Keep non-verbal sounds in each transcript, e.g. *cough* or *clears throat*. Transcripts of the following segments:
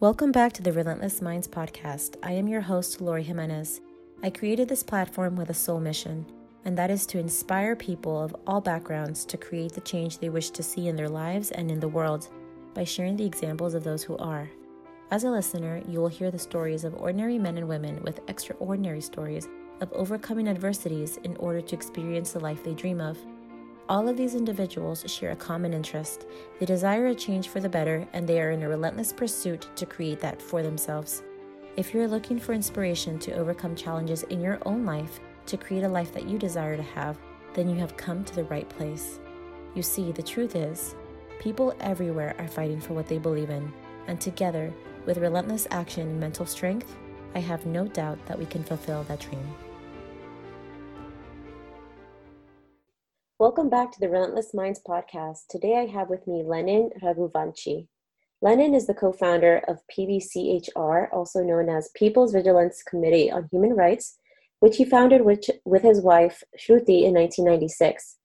Welcome back to the Relentless Minds podcast. I am your host, Lori Jimenez. I created this platform with a sole mission, and that is to inspire people of all backgrounds to create the change they wish to see in their lives and in the world by sharing the examples of those who are. As a listener, you will hear the stories of ordinary men and women with extraordinary stories of overcoming adversities in order to experience the life they dream of. All of these individuals share a common interest. They desire a change for the better, and they are in a relentless pursuit to create that for themselves. If you're looking for inspiration to overcome challenges in your own life to create a life that you desire to have, then you have come to the right place. You see, the truth is, people everywhere are fighting for what they believe in, and together, with relentless action and mental strength, I have no doubt that we can fulfill that dream. Welcome back to the Relentless Minds podcast. Today I have with me Lenin Raghuvanshi. Lenin is the co founder of PVCHR, also known as People's Vigilance Committee on Human Rights, which he founded with, with his wife Shruti in 1996.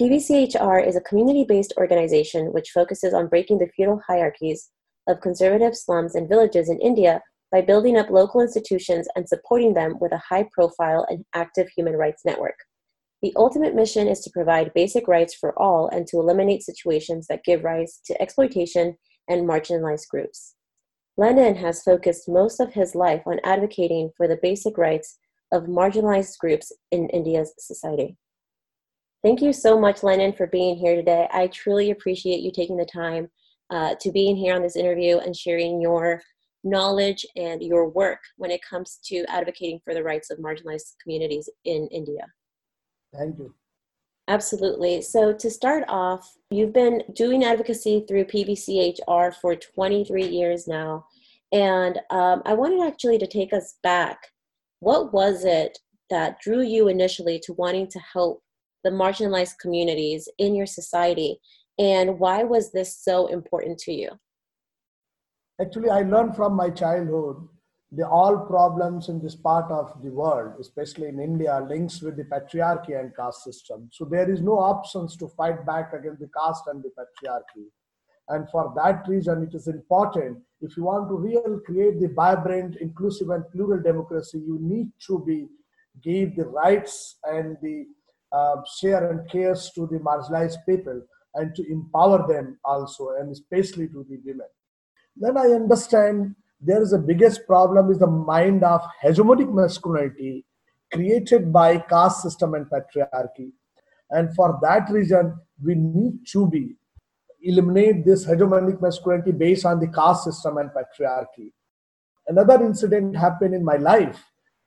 PVCHR is a community based organization which focuses on breaking the feudal hierarchies of conservative slums and villages in India by building up local institutions and supporting them with a high profile and active human rights network. The ultimate mission is to provide basic rights for all and to eliminate situations that give rise to exploitation and marginalized groups. Lenin has focused most of his life on advocating for the basic rights of marginalized groups in India's society. Thank you so much, Lenin, for being here today. I truly appreciate you taking the time uh, to being here on this interview and sharing your knowledge and your work when it comes to advocating for the rights of marginalized communities in India. Thank you. Absolutely. So, to start off, you've been doing advocacy through PVCHR for 23 years now. And um, I wanted actually to take us back. What was it that drew you initially to wanting to help the marginalized communities in your society? And why was this so important to you? Actually, I learned from my childhood the all problems in this part of the world, especially in India, links with the patriarchy and caste system. So there is no options to fight back against the caste and the patriarchy. And for that reason, it is important if you want to really create the vibrant, inclusive, and plural democracy, you need to be give the rights and the uh, share and cares to the marginalized people and to empower them also, and especially to the women. Then I understand there is the biggest problem is the mind of hegemonic masculinity created by caste system and patriarchy. And for that reason we need to be eliminate this hegemonic masculinity based on the caste system and patriarchy. Another incident happened in my life.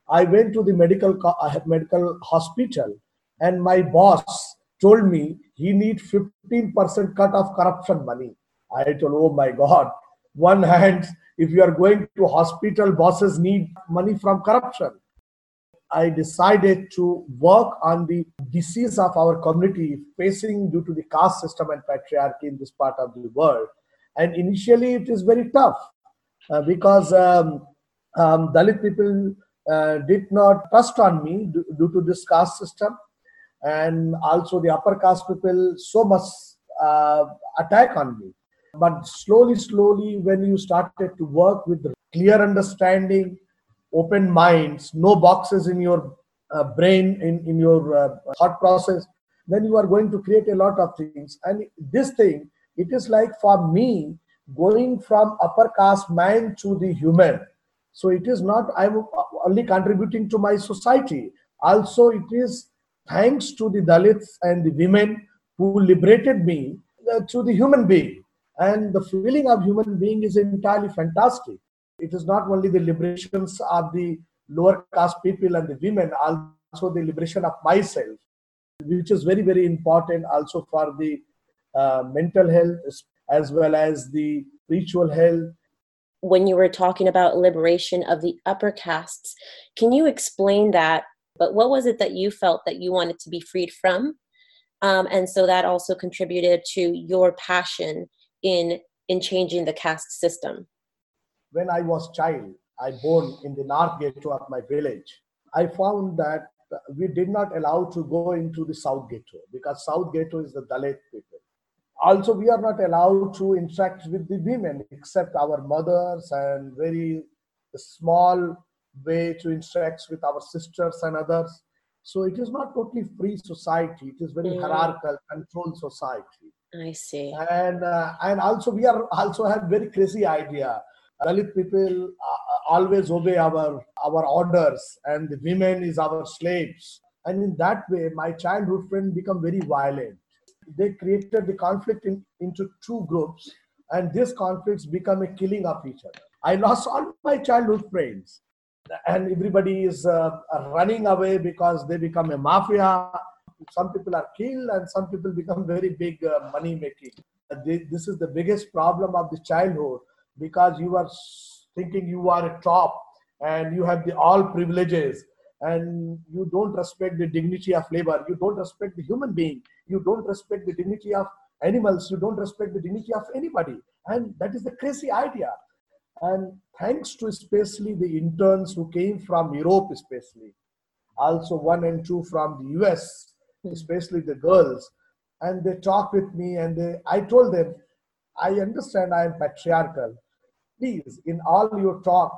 I went to the medical uh, medical hospital and my boss told me he need 15% cut of corruption money. I told oh my god one hand if you are going to hospital bosses need money from corruption. I decided to work on the disease of our community facing due to the caste system and patriarchy in this part of the world. And initially it is very tough uh, because um, um, dalit people uh, did not trust on me due, due to this caste system. And also the upper caste people so much uh, attack on me but slowly, slowly, when you started to work with clear understanding, open minds, no boxes in your uh, brain, in, in your uh, thought process, then you are going to create a lot of things. And this thing, it is like for me, going from upper caste man to the human. So it is not I'm only contributing to my society. Also, it is thanks to the Dalits and the women who liberated me uh, to the human being. And the feeling of human being is entirely fantastic. It is not only the liberations of the lower caste people and the women, also the liberation of myself, which is very, very important also for the uh, mental health as well as the spiritual health. When you were talking about liberation of the upper castes, can you explain that? But what was it that you felt that you wanted to be freed from? Um, and so that also contributed to your passion in in changing the caste system? When I was child, I born in the north ghetto of my village. I found that we did not allow to go into the south ghetto because south ghetto is the Dalit people. also we are not allowed to interact with the women except our mothers and very small way to interact with our sisters and others so it is not totally free society it is very mm. hierarchical controlled society i see. And uh, and also we are also have very crazy idea. Dalit people uh, always obey our our orders and the women is our slaves. And in that way my childhood friend become very violent. They created the conflict in, into two groups and these conflicts become a killing of each other. I lost all my childhood friends. And everybody is uh, running away because they become a mafia some people are killed and some people become *laughs* very big uh, money making. This is the biggest problem of the childhood because you are thinking you are a top and you have the all privileges and you don't respect the dignity of labor. You don't respect the human being. You don't respect the dignity of animals. You don't respect the dignity of anybody. And that is the crazy idea. And thanks to especially the interns who came from europe especially also one and two from the us. Especially the girls and they talk with me and they, i told them i understand i am patriarchal please in all your talk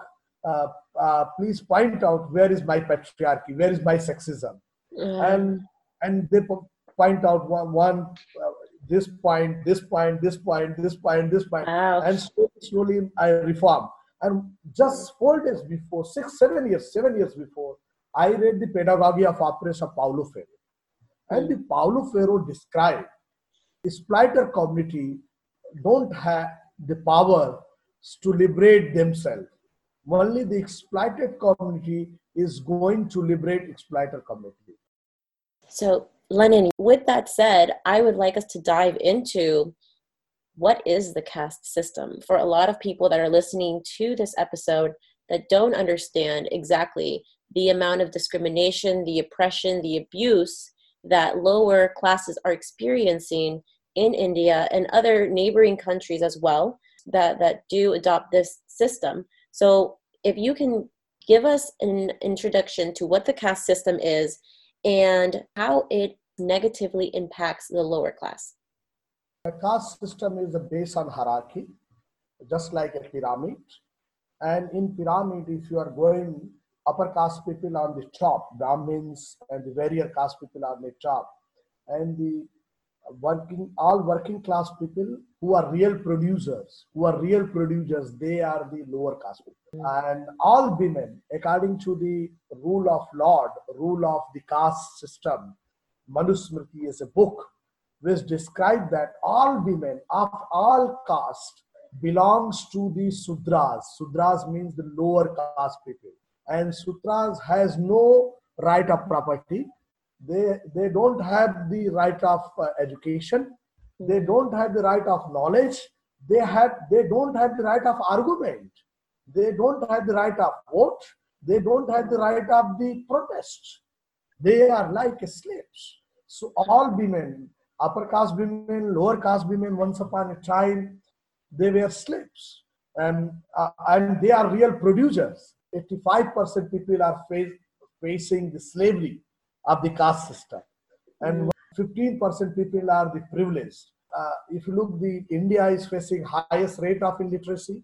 uh, uh, please point out where is my patriarchy, where is my sexism, mm. and and they point out one, one uh, this point, this point, this point, this point, this point, and slowly, slowly I reform. And just four days before, six, seven years, seven years before, I read the Pedagogy of Oppression Paulo Freire. And the Paulo Freire described the exploiter community don't have the power to liberate themselves only the exploited community is going to liberate exploiter community. So, Lenin, with that said, I would like us to dive into what is the caste system for a lot of people that are listening to this episode that don't understand exactly the amount of discrimination, the oppression, the abuse that lower classes are experiencing in India and other neighboring countries as well that, that do adopt this system. So, if you can give us an introduction to what the caste system is and how it negatively impacts the lower class. The caste system is based on hierarchy, just like a pyramid. And in pyramid, if you are going upper caste people on the top, Brahmins and the warrior caste people on the top, and the working all working class people who are real producers who are real producers they are the lower caste people. Mm. and all women according to the rule of lord rule of the caste system manusmriti is a book which describe that all women of all caste belongs to the sudras. Sudras means the lower caste people and sudras has no right of property. They they don't have the right of uh, education. They don't have the right of knowledge. They have they don't have the right of argument. They don't have the right of vote. They don't have the right of the protest they are like slaves. So all women upper caste women lower caste women once upon a time they were slaves. And uh, and they are real producers 85% people are face, facing the slavery of the caste system. And 15% people are the privileged. Uh, if you look, the India is facing highest rate of illiteracy,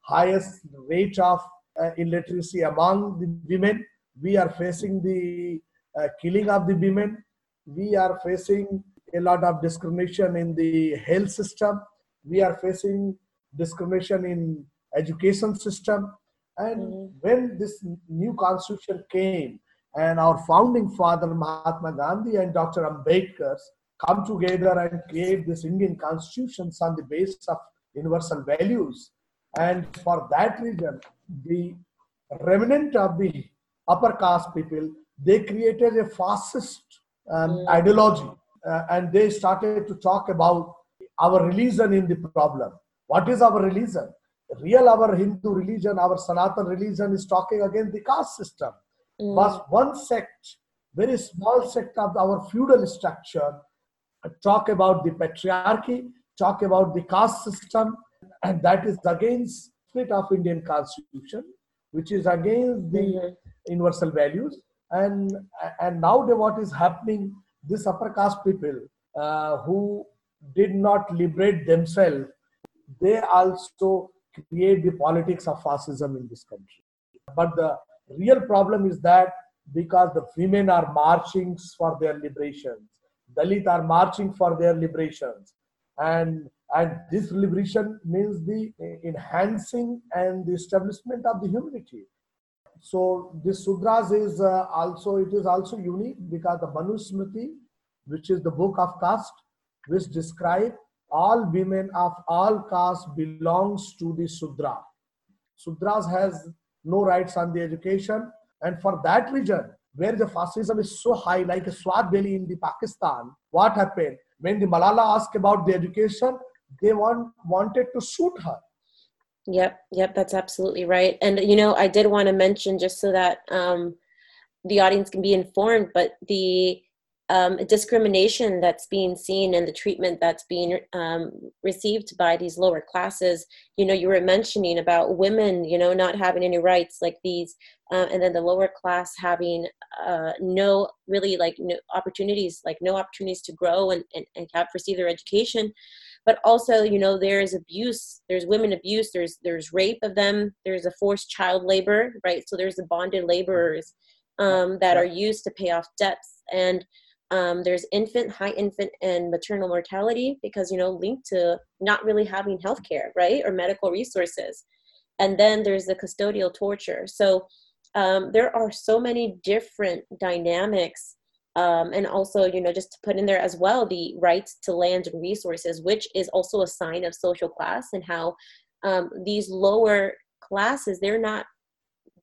highest rate of uh, illiteracy among the women. We are facing the uh, killing of the women. We are facing a lot of discrimination in the health system. We are facing discrimination in education system. And mm-hmm. when this new constitution came, and our founding father Mahatma Gandhi and Dr. Ambedkar come together and create this Indian constitution on the basis of universal values. And for that reason, the remnant of the upper caste people, they created a fascist um, mm. ideology uh, and they started to talk about our religion in the problem. What is our religion? Real our Hindu religion, our Sanatan religion is talking against the caste system mm. was one sect, very small sect of our feudal structure, talk about the patriarchy, talk about the caste system, and that is against split of Indian constitution, which is against the mm-hmm. universal values. And and now what is happening, this upper caste people uh, who did not liberate themselves, they also create the politics of fascism in this country. But the real problem is that because the women are marching for their liberations, Dalit are marching for their liberations, and and this liberation means the enhancing and the establishment of the humanity. So this Sudras is uh, also it is also unique because the Manusmriti, which is the book of caste, which describe all women of all castes belongs to the Sudra. Sudras has no rights on the education, and for that reason, where the fascism is so high, like Swat Valley in the Pakistan, what happened when the Malala asked about the education? They want wanted to shoot her. Yep, yep, that's absolutely right. And you know, I did want to mention just so that um, the audience can be informed, but the um, discrimination that's being seen and the treatment that's being um, received by these lower classes. You know, you were mentioning about women, you know, not having any rights like these, uh, and then the lower class having uh, no really like no opportunities, like no opportunities to grow and, and, and have receive their education. But also, you know, there's abuse, there's women abuse, there's there's rape of them, there's a forced child labor, right? So there's the bonded laborers um, that are used to pay off debts and um, there's infant, high infant, and maternal mortality because you know linked to not really having healthcare, right, or medical resources. And then there's the custodial torture. So um, there are so many different dynamics, um, and also you know just to put in there as well the rights to land and resources, which is also a sign of social class and how um, these lower classes they're not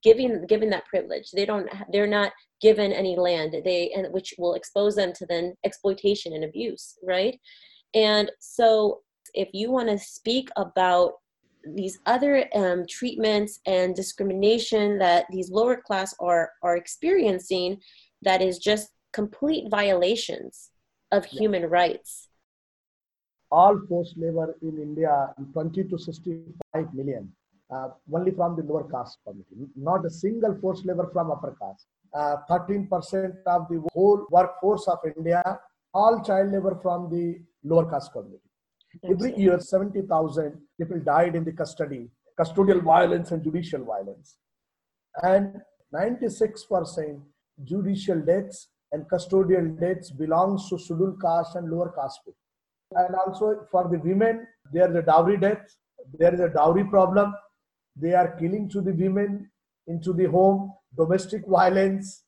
giving given that privilege. They don't they're not given any land. They and which will expose them to then exploitation and abuse right? And so if you want to speak about these other um, treatments and discrimination that these lower class are are experiencing that is just complete violations of human rights. All forced labor in india 20 to 65 million uh, only from the lower caste community not a single forced labor from upper caste uh, 13% of the whole workforce of India, all child labor from the lower caste community. Every year, 70,000 people died in the custody, custodial violence and judicial violence. And 96% judicial deaths and custodial deaths belongs to scheduled caste and lower caste people. And also for the women, there is a dowry death, there is a dowry problem. They are killing to the women into the home, domestic violence,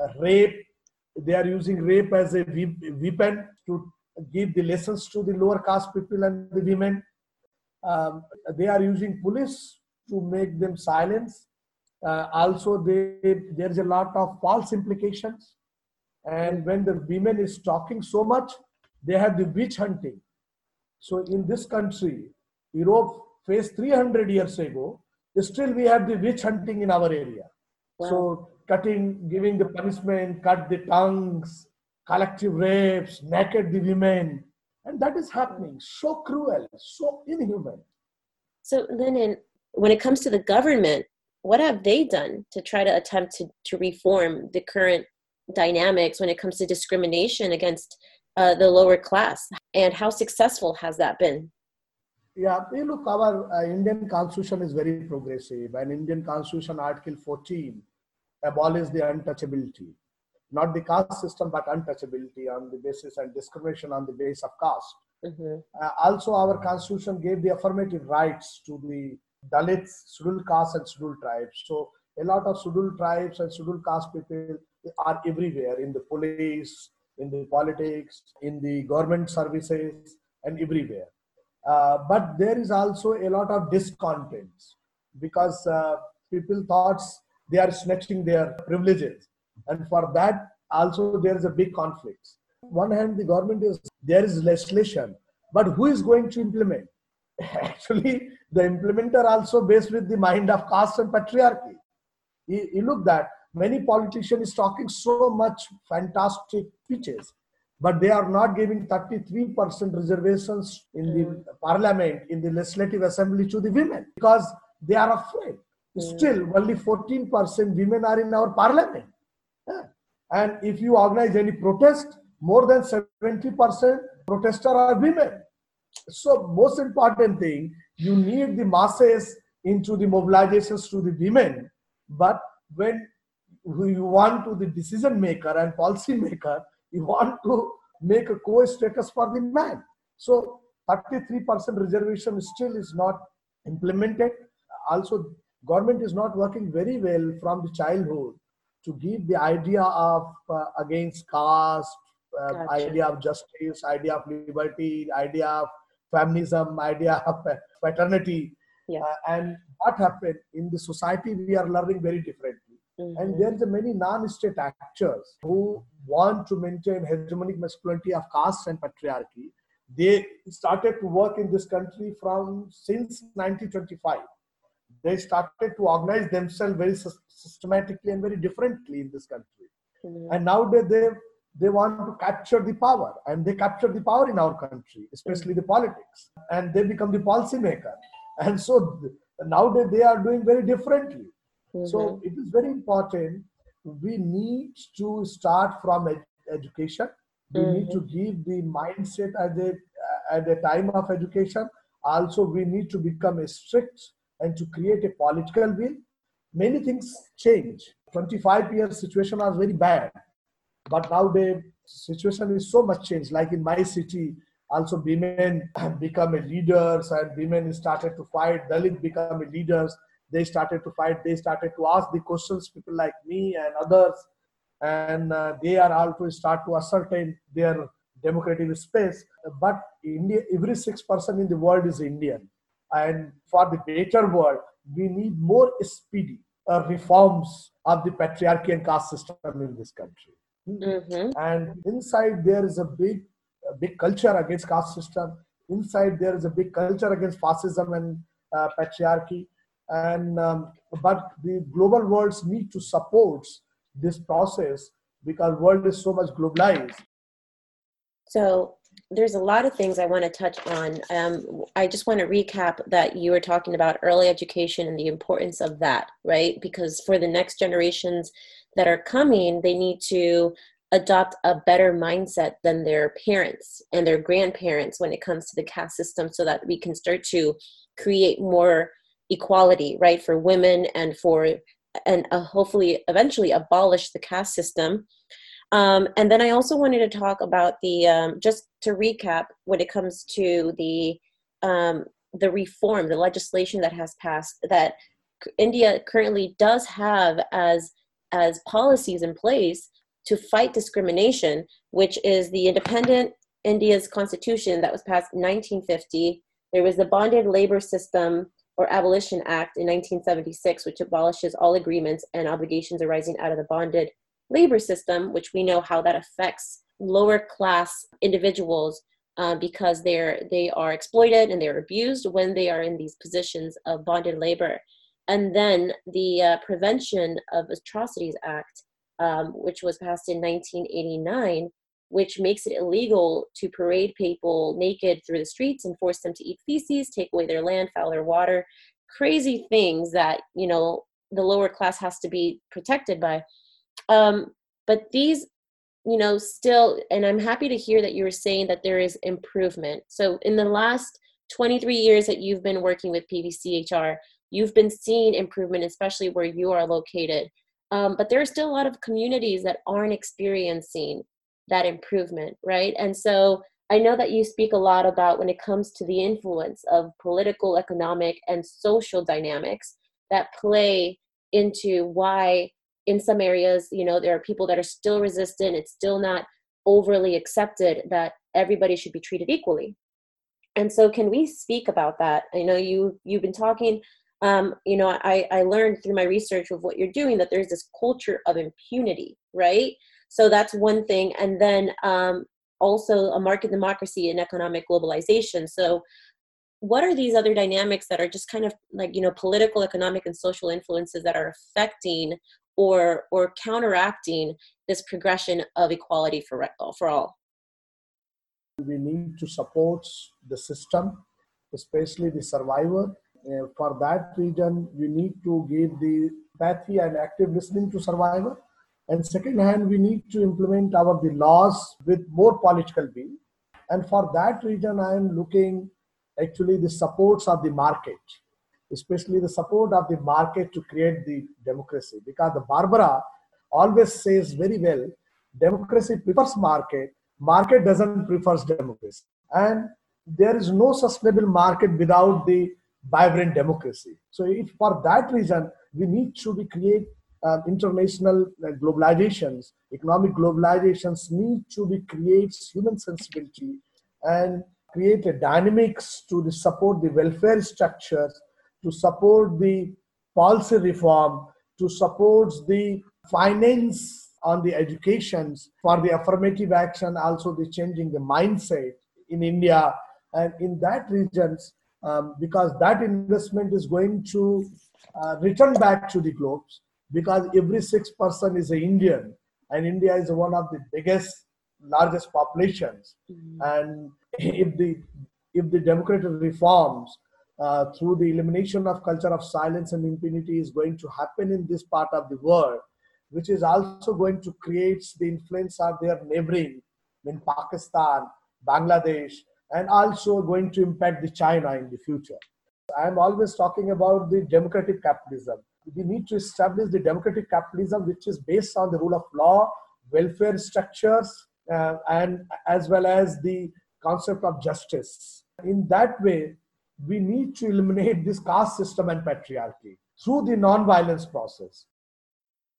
uh, rape. They are using rape as a weapon to give the lessons to the lower caste people and the women. Um, they are using police to make them silence. Uh, also, they, there's a lot of false implications. And when the women is talking so much, they have the witch hunting. So in this country, Europe faced 300 years ago, still we have the witch hunting in our area. Wow. So cutting, giving the punishment, cut the tongues, collective rapes, naked the women, and that is happening. So cruel, so inhuman. So then, in, when it comes to the government, what have they done to try to attempt to, to reform the current dynamics when it comes to discrimination against uh, the lower class? And how successful has that been? Yeah, look, our uh, Indian constitution is very progressive, and Indian constitution article 14 abolishes the untouchability, not the caste system, but untouchability on the basis and discrimination on the basis of caste. Mm-hmm. Uh, also, our constitution gave the affirmative rights to the Dalits, scheduled castes, and scheduled tribes. So, a lot of scheduled tribes and scheduled caste people are everywhere in the police, in the politics, in the government services, and everywhere. Uh, but there is also a lot of discontent because uh, people thoughts they are snatching their privileges. And for that also there is a big conflict one hand the government is there is legislation but who is going to implement? *laughs* Actually the implementer also based with the mind of caste and patriarchy. You, you look that many politicians is talking so much fantastic speeches but they are not giving 33% reservations in the mm. parliament, in the legislative assembly to the women because they are afraid. Mm. Still, only 14% women are in our parliament. Yeah. And if you organize any protest, more than 70% protesters are women. So, most important thing, you need the masses into the mobilizations to the women. But when you want to the decision maker and policy maker, you want to make a co-status for the man. So 33% reservation still is not implemented. Also, government is not working very well from the childhood to give the idea of uh, against caste, uh, gotcha. idea of justice, idea of liberty, idea of feminism, idea of paternity. Yeah. Uh, and what happened in the society, we are learning very differently. Mm-hmm. And there's a many non-state actors who want to maintain hegemonic masculinity of caste and patriarchy. They started to work in this country from since 1925. They started to organize themselves very systematically and very differently in this country. Mm-hmm. And nowadays they they want to capture the power, and they capture the power in our country, especially mm-hmm. the politics, and they become the policymaker. And so nowadays they are doing very differently Mm-hmm. So it is very important. We need to start from ed- education. We mm-hmm. need to give the mindset at the at the time of education. Also, we need to become strict and to create a political will. Many things change. 25 years situation was very bad, but now the situation is so much changed. Like in my city, also women *clears throat* become a leaders and women started to fight. Dalit become a leaders they started to fight they started to ask the questions people like me and others. And uh, they are all to start to ascertain their democratic space. But india every six person in the world is indian. And for the better world we need more speedy uh, reforms of the patriarchy and caste system in this country. Mm-hmm. and inside there is a big a big culture against caste system. Inside there is a big culture against fascism and uh, patriarchy and um, but the global worlds need to support this process because world is so much globalized. So there's a lot of things i want to touch on. Um, i just want to recap that you were talking about early education and the importance of that right? Because for the next generations that are coming they need to adopt a better mindset than their parents and their grandparents when it comes to the caste system so that we can start to create more equality, right, for women and for and uh, hopefully eventually abolish the caste system. Um, and then I also wanted to talk about the um, just to recap when it comes to the um, the reform, the legislation that has passed that India currently does have as as policies in place to fight discrimination, which is the independent India's constitution that was passed in 1950. There was the bonded labor system or Abolition Act in 1976, which abolishes all agreements and obligations arising out of the bonded labor system, which we know how that affects lower class individuals uh, because they're they are exploited and they're abused when they are in these positions of bonded labor. And then the uh, Prevention of Atrocities Act, um, which was passed in 1989, which makes it illegal to parade people naked through the streets and force them to eat feces, take away their land, foul their water, crazy things that you know the lower class has to be protected by. Um, but these, you know, still, and I'm happy to hear that you were saying that there is improvement. So in the last 23 years that you've been working with PVCHR, you've been seeing improvement, especially where you are located. Um, but there are still a lot of communities that aren't experiencing that improvement, right? And so I know that you speak a lot about when it comes to the influence of political, economic, and social dynamics that play into why in some areas, you know, there are people that are still resistant, it's still not overly accepted that everybody should be treated equally. And so can we speak about that? I know you you've been talking um, you know, I, I learned through my research of what you're doing that there's this culture of impunity, right? So that's one thing. And then um, also a market democracy and economic globalization. So what are these other dynamics that are just kind of like you know political economic and social influences that are affecting or or counteracting this progression of equality for for all we need to support the system especially the survivor uh, for that reason we need to give the empathy and active listening to survivor and second hand, we need to implement our the laws with more political will. And for that reason, I am looking actually the supports of the market, especially the support of the market to create the democracy. Because the Barbara always says very well, democracy prefers market, market doesn't prefers democracy. And there is no sustainable market without the vibrant democracy. So if for that reason, we need to be create uh, international uh, globalizations, economic globalizations need to be creates human sensibility and create a dynamics to the support the welfare structures, to support the policy reform, to support the finance on the educations for the affirmative action, also the changing the mindset in India. And in that regions, um, because that investment is going to uh, return back to the globes because every six person is an Indian and India is one of the biggest, largest populations. Mm-hmm. And if the if the democratic reforms uh, through the elimination of culture of silence and impunity is going to happen in this part of the world, which is also going to create the influence of their neighboring in Pakistan, Bangladesh, and also going to impact the China in the future. I'm always talking about the democratic capitalism. We need to establish the democratic capitalism, which is based on the rule of law, welfare structures, uh, and as well as the concept of justice. In that way, we need to eliminate this caste system and patriarchy through the non-violence process.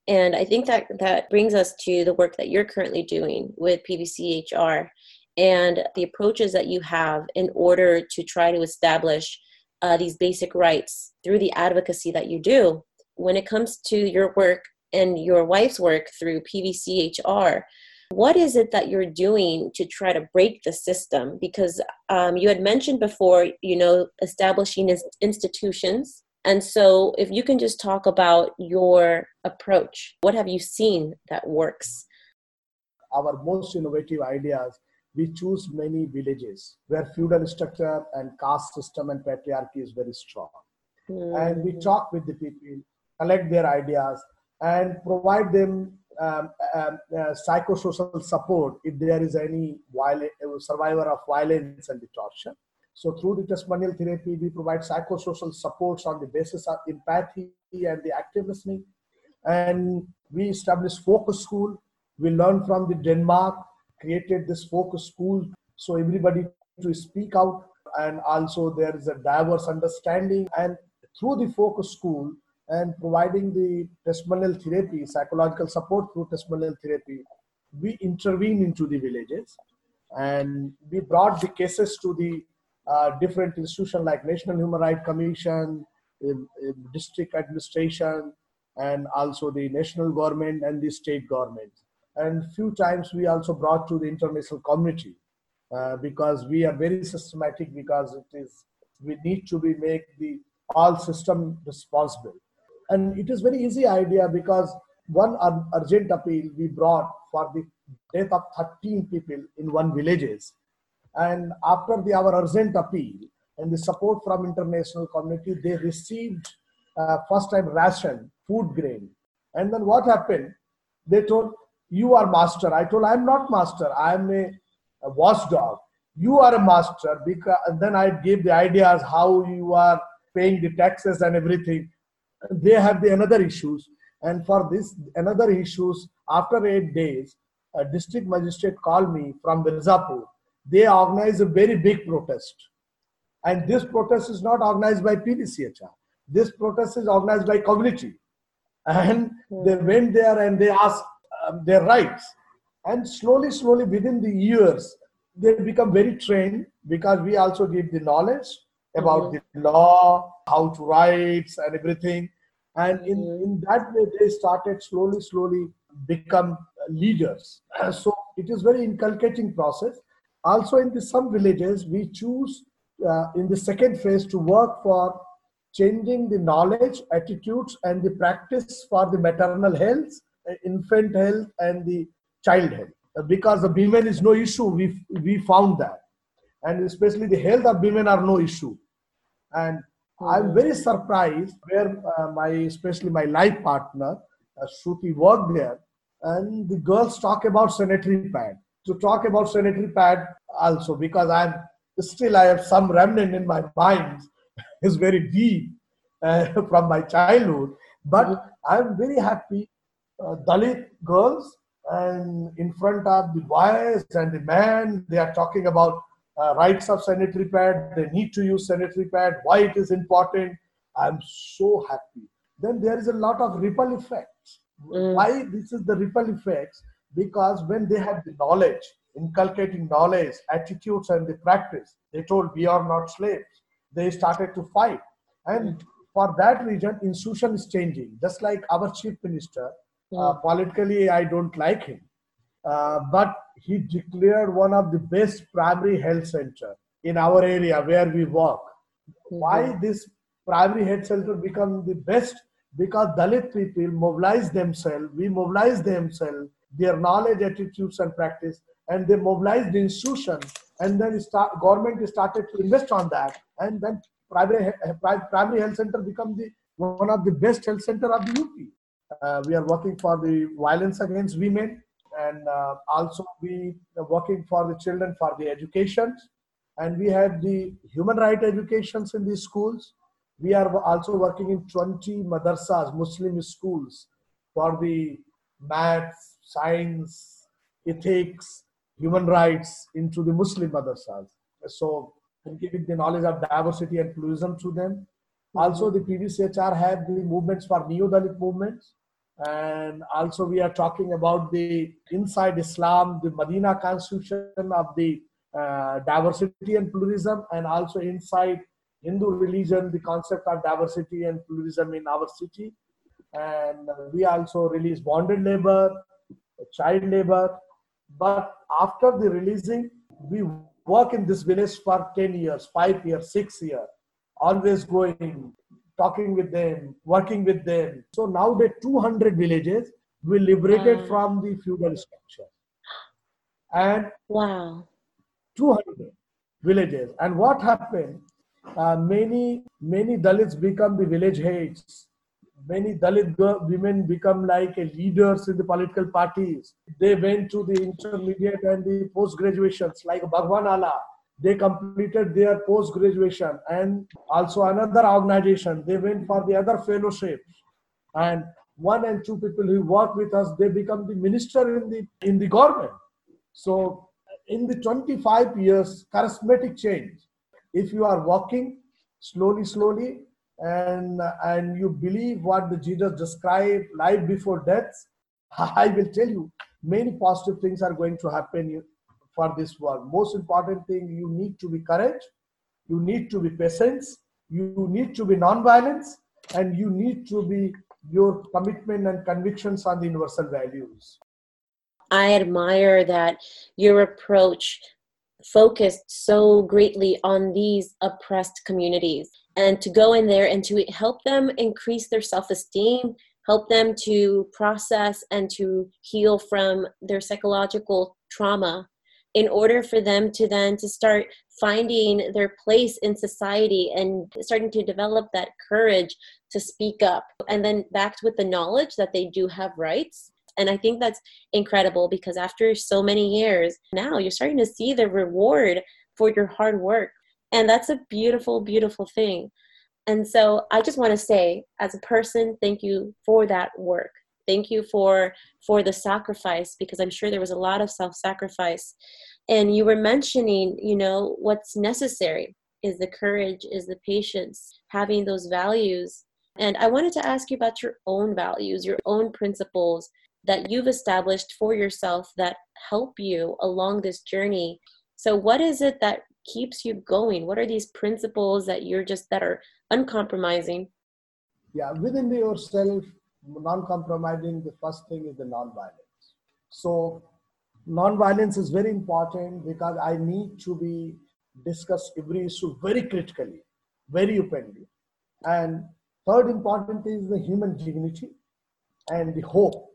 And I think that that brings us to the work that you're currently doing with PVCHR and the approaches that you have in order to try to establish uh, these basic rights through the advocacy that you do. When it comes to your work and your wife's work through PVCHR, what is it that you're doing to try to break the system? Because um, you had mentioned before, you know, establishing institutions. And so, if you can just talk about your approach, what have you seen that works? Our most innovative ideas we choose many villages where feudal structure and caste system and patriarchy is very strong. Mm-hmm. And we talk with the people, collect their ideas, and provide them um, um, uh, psychosocial support if there is any violent, uh, survivor of violence and the torture. So through the testimonial therapy, we provide psychosocial supports on the basis of empathy and the active listening. And we establish folk school. We learn from the Denmark created this folk school so everybody to speak out and also there is a diverse understanding and through the focus school and providing the testimonial therapy psychological support through testimonial therapy we intervene into the villages and we brought the cases to the uh, different institutions like national human rights commission district administration and also the national government and the state government. And few times we also brought to the international community uh, because we are very systematic because it is we need to be make the all system responsible and it is very easy idea because one urgent appeal we brought for the death of 13 people in one villages and after the our urgent appeal and the support from international community they received uh, first time ration food grain and then what happened they told you are master. I told, I'm not master. I'm a, a watchdog. You are a master. Because then I gave the ideas how you are paying the taxes and everything. They have the another issues. And for this another issues, after eight days, a district magistrate called me from Mirzapur. They organized a very big protest. And this protest is not organized by PVCHR. This protest is organized by community. And they went there and they asked um, their rights. And slowly, slowly, within the years, they become very trained because we also give the knowledge about mm-hmm. the law, how to write, and everything. And in, mm-hmm. in that way, they started slowly, slowly become leaders. *clears throat* so it is very inculcating process. Also, in the, some villages, we choose uh, in the second phase to work for changing the knowledge, attitudes, and the practice for the maternal health infant health and the child health. Because the women is no issue, we, we found that. And especially the health of women are no issue. And I'm hmm. very surprised where uh, my, especially my life partner, uh, Shruti worked there, and the girls talk about sanitary pad. to talk about sanitary pad also because I'm still I have some remnant in my mind. *laughs* is very deep uh, *laughs* from my childhood. But mm-hmm. I'm very happy. Uh, Dalit girls and in front of the boys and the men, they are talking about uh, rights of sanitary pad. They need to use sanitary pad. Why it is important. I'm so happy. Then there is a lot of ripple effects. Mm. Why this is the ripple effects? Because when they have the knowledge, inculcating knowledge, attitudes, and the practice, they told we are not slaves. They started to fight, and for that reason, institution is changing. Just like our chief minister, mm. uh, politically I don't like him, uh, but he declared one of the best primary health center in our area where we work. Mm-hmm. Why this primary health center become the best? Because Dalit people mobilize themselves, we mobilize themselves, their knowledge, attitudes, and practice, and they mobilize the institution, and then start, government started to invest on that, and then primary, primary health center become the one of the best health center of the UP. Uh, we are working for the violence against women, and uh, also we are working for the children for the education, and we have the human right educations in these schools. We are also working in 20 madrasas, Muslim schools, for the maths, science, ethics, human rights into the Muslim madrasas. So giving the knowledge of diversity and pluralism to them. Also, the PVCHR had the movements for neo-Dalit movements. And also we are talking about the inside Islam, the Medina constitution of the uh, diversity and pluralism, and also inside Hindu religion, the concept of diversity and pluralism in our city. And we also release bonded labor, child labor. But after the releasing, we work in this village for 10 years, 5 years, 6 years, always going, talking with them, working with them. So now the 200 villages we liberated wow. from the feudal structure. And wow, 200 villages. And what happened? Uh, many many Dalits become the village heads many Dalit women become like leaders in the political parties. They went to the intermediate and the post graduations, like Bhagwan Ala. They completed their post graduation, and also another organization. They went for the other fellowship, and one and two people who work with us, they become the minister in the in the government. So, in the 25 years, charismatic change. If you are walking slowly, slowly, and and you believe what the jesus described life before death *laughs* i will tell you many positive things are going to happen for this world. Most important thing you need to be courage you need to be patience you need to be non-violence and you need to be your commitment and convictions on the universal values. I admire that your approach focused so greatly on these oppressed communities and to go in there and to help them increase their self-esteem help them to process and to heal from their psychological trauma in order for them to then to start finding their place in society and starting to develop that courage to speak up. And then backed with the knowledge that they do have rights. And i think that's incredible because after so many years now you're starting to see the reward for your hard work. And that's a beautiful beautiful thing. And so i just want to say as a person thank you for that work thank you for for the sacrifice because i'm sure there was a lot of self-sacrifice. And you were mentioning you know what's necessary is the courage is the patience having those values. And i wanted to ask you about your own values your own principles that you've established for yourself that help you along this journey. So what is it that keeps you going? What are these principles that you're just that are uncompromising? Yeah within yourself non-compromising the first thing is the non-violence so non-violence is very important because i need to be discuss every issue very critically very openly and third important is the human dignity and the hope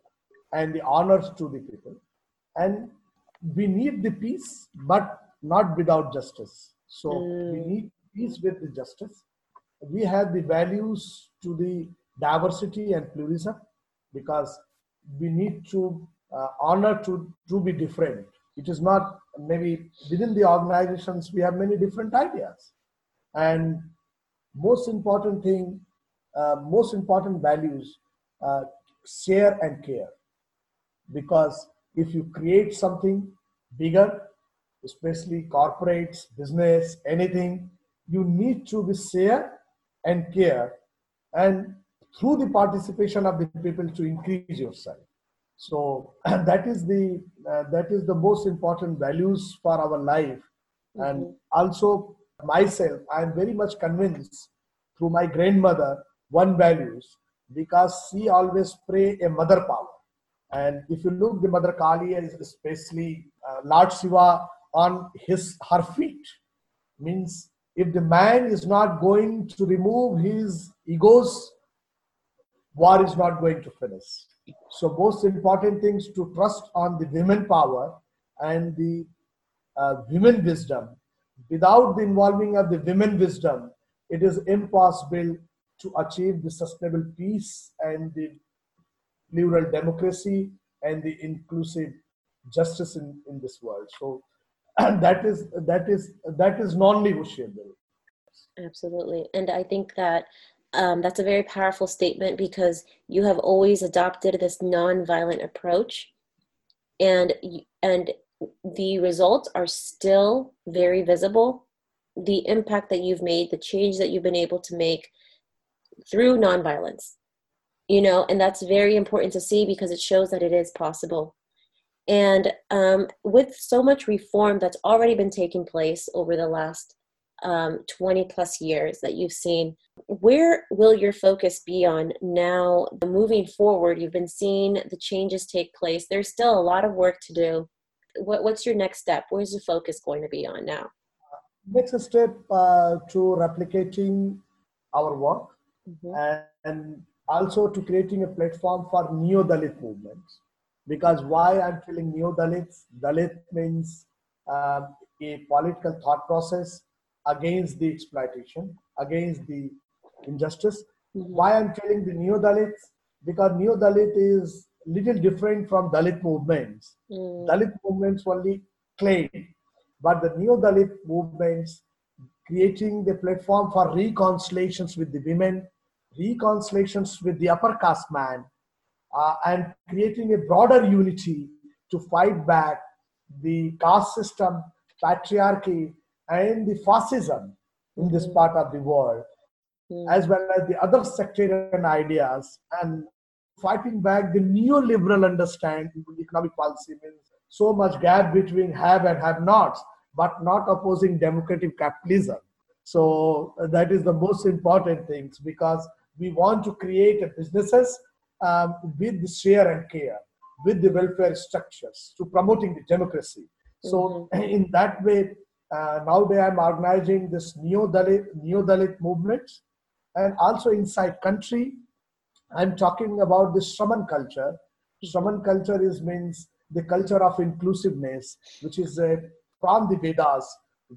and the honors to the people and we need the peace but not without justice. So mm. we need peace with the justice. We have the values to the diversity and pluralism because we need to uh, honor to, to be different. It is not maybe within the organizations we have many different ideas, and most important thing, uh, most important values, uh, share and care. Because if you create something bigger, especially corporates, business, anything, you need to be share and care, and through the participation of the people to increase yourself. So *clears throat* that is the uh, that is the most important values for our life, mm-hmm. and also myself, I am very much convinced through my grandmother one values because she always pray a mother power. And if you look, the Mother Kali is especially uh, Lord Shiva on his her feet means if the man is not going to remove his egos, war is not going to finish. So most important things to trust on the women power and the uh, women wisdom without the involving of the women wisdom, it is impossible to achieve the sustainable peace and the plural democracy and the inclusive justice in, in this world. So and *clears throat* that is that is that is non-negotiable. Absolutely, and I think that um, that's a very powerful statement because you have always adopted this non-violent approach, and and the results are still very visible. The impact that you've made, the change that you've been able to make through nonviolence, you know, and that's very important to see because it shows that it is possible. And um, with so much reform that's already been taking place over the last um, 20 plus years that you've seen, where will your focus be on now moving forward? You've been seeing the changes take place. There's still a lot of work to do what, what's your next step? Where's the focus going to be on now? Next step uh, to replicating our work mm-hmm. and, and, also to creating a platform for neo Dalit movements. Because why I'm feeling neo Dalits? Dalit means um, a political thought process against the exploitation, against the injustice. Mm-hmm. Why I'm telling the neo Dalits? Because neo Dalit is little different from Dalit movements. Mm. Dalit movements only claim, but the neo Dalit movements creating the platform for reconciliations with the women, reconciliations with the upper caste man, uh, and creating a broader unity to fight back the caste system, patriarchy, and the fascism in this mm. part of the world, mm. as well as the other sectarian ideas and fighting back the neoliberal understanding economic policy means so much gap between have and have nots, but not opposing democratic capitalism. So uh, that is the most important things because we want to create businesses um, with the share and care, with the welfare structures to promoting the democracy. So mm-hmm. *clears throat* in that way, uh, nowadays I'm organizing this neo-Dalit, neo-Dalit movements and also inside country I'm talking about this Shraman culture. Shraman culture is means the culture of inclusiveness, which is uh, from the Vedas.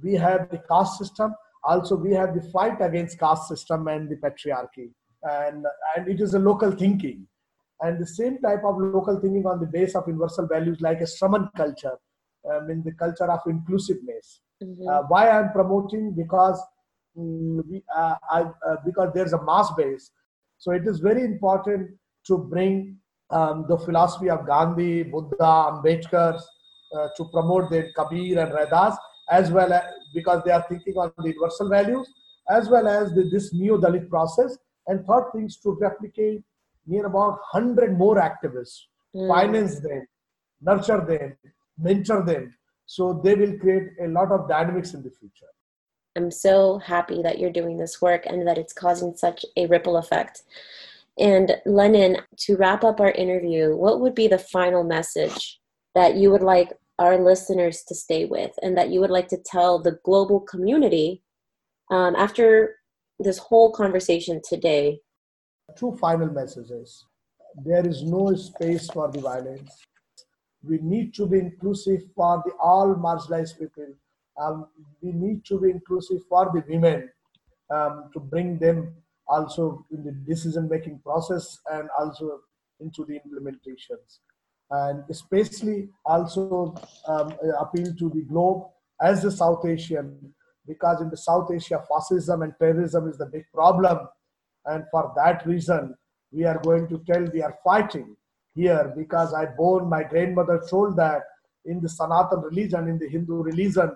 We have the caste system. Also, we have the fight against caste system and the patriarchy, and and it is a local thinking, and the same type of local thinking on the base of universal values like a Shraman culture, um, in the culture of inclusiveness. Mm-hmm. Uh, why I'm promoting because um, we, uh, I, uh, because there's a mass base so it is very important to bring um, the philosophy of Gandhi, Buddha, Ambedkar uh, to promote their Kabir and Raidas, as well as because they are thinking on the universal values, as well as the, this neo Dalit process. And third things to replicate near about 100 more activists, mm. finance them, nurture them, mentor them. So they will create a lot of dynamics in the future. I'm so happy that you're doing this work and that it's causing such a ripple effect. And Lenin, to wrap up our interview, what would be the final message that you would like our listeners to stay with and that you would like to tell the global community um, after this whole conversation today? Two final messages. There is no space for the violence. We need to be inclusive for the all marginalized people um, we need to be inclusive for the women um, to bring them also in the decision making process and also into the implementations. and especially also um, appeal to the globe as the South Asian, because in the South Asia, fascism and terrorism is the big problem. And for that reason, we are going to tell we are fighting here because I born, my grandmother told that in the Sanatan religion, in the Hindu religion,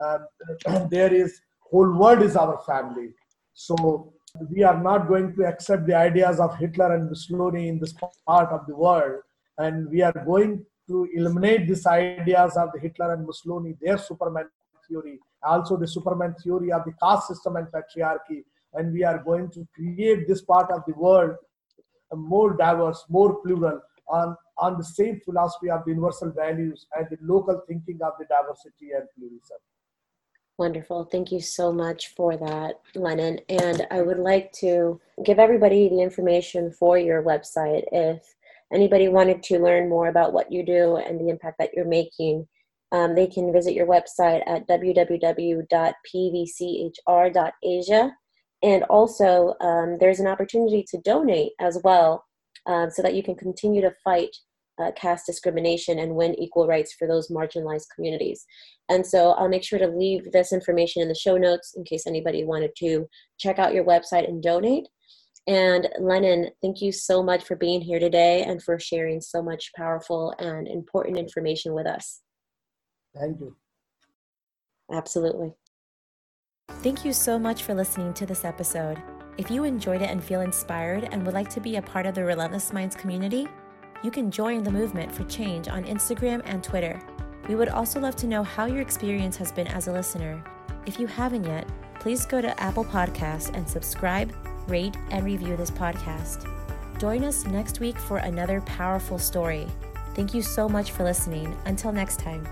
um, *clears throat* there is whole world is our family. So we are not going to accept the ideas of Hitler and Mussolini in this part of the world. And we are going to eliminate these ideas of the Hitler and Mussolini, their Superman theory, also the Superman theory of the caste system and patriarchy, and we are going to create this part of the world more diverse, more plural, on, on the same philosophy of the universal values and the local thinking of the diversity and pluralism. Wonderful. Thank you so much for that, Lenin. And I would like to give everybody the information for your website if anybody wanted to learn more about what you do and the impact that you're making, um, they can visit your website at www.pvchr.asia. And also, um, there's an opportunity to donate as well um, so that you can continue to fight uh, caste discrimination and win equal rights for those marginalized communities. And so I'll make sure to leave this information in the show notes in case anybody wanted to check out your website and donate. And Lenin, thank you so much for being here today and for sharing so much powerful and important information with us. Thank you. Absolutely. Thank you so much for listening to this episode. If you enjoyed it and feel inspired and would like to be a part of the Relentless Minds community, you can join the movement for change on Instagram and Twitter. We would also love to know how your experience has been as a listener. If you haven't yet, please go to Apple Podcasts and subscribe rate, and review this podcast. Join us next week for another powerful story. Thank you so much for listening. Until next time.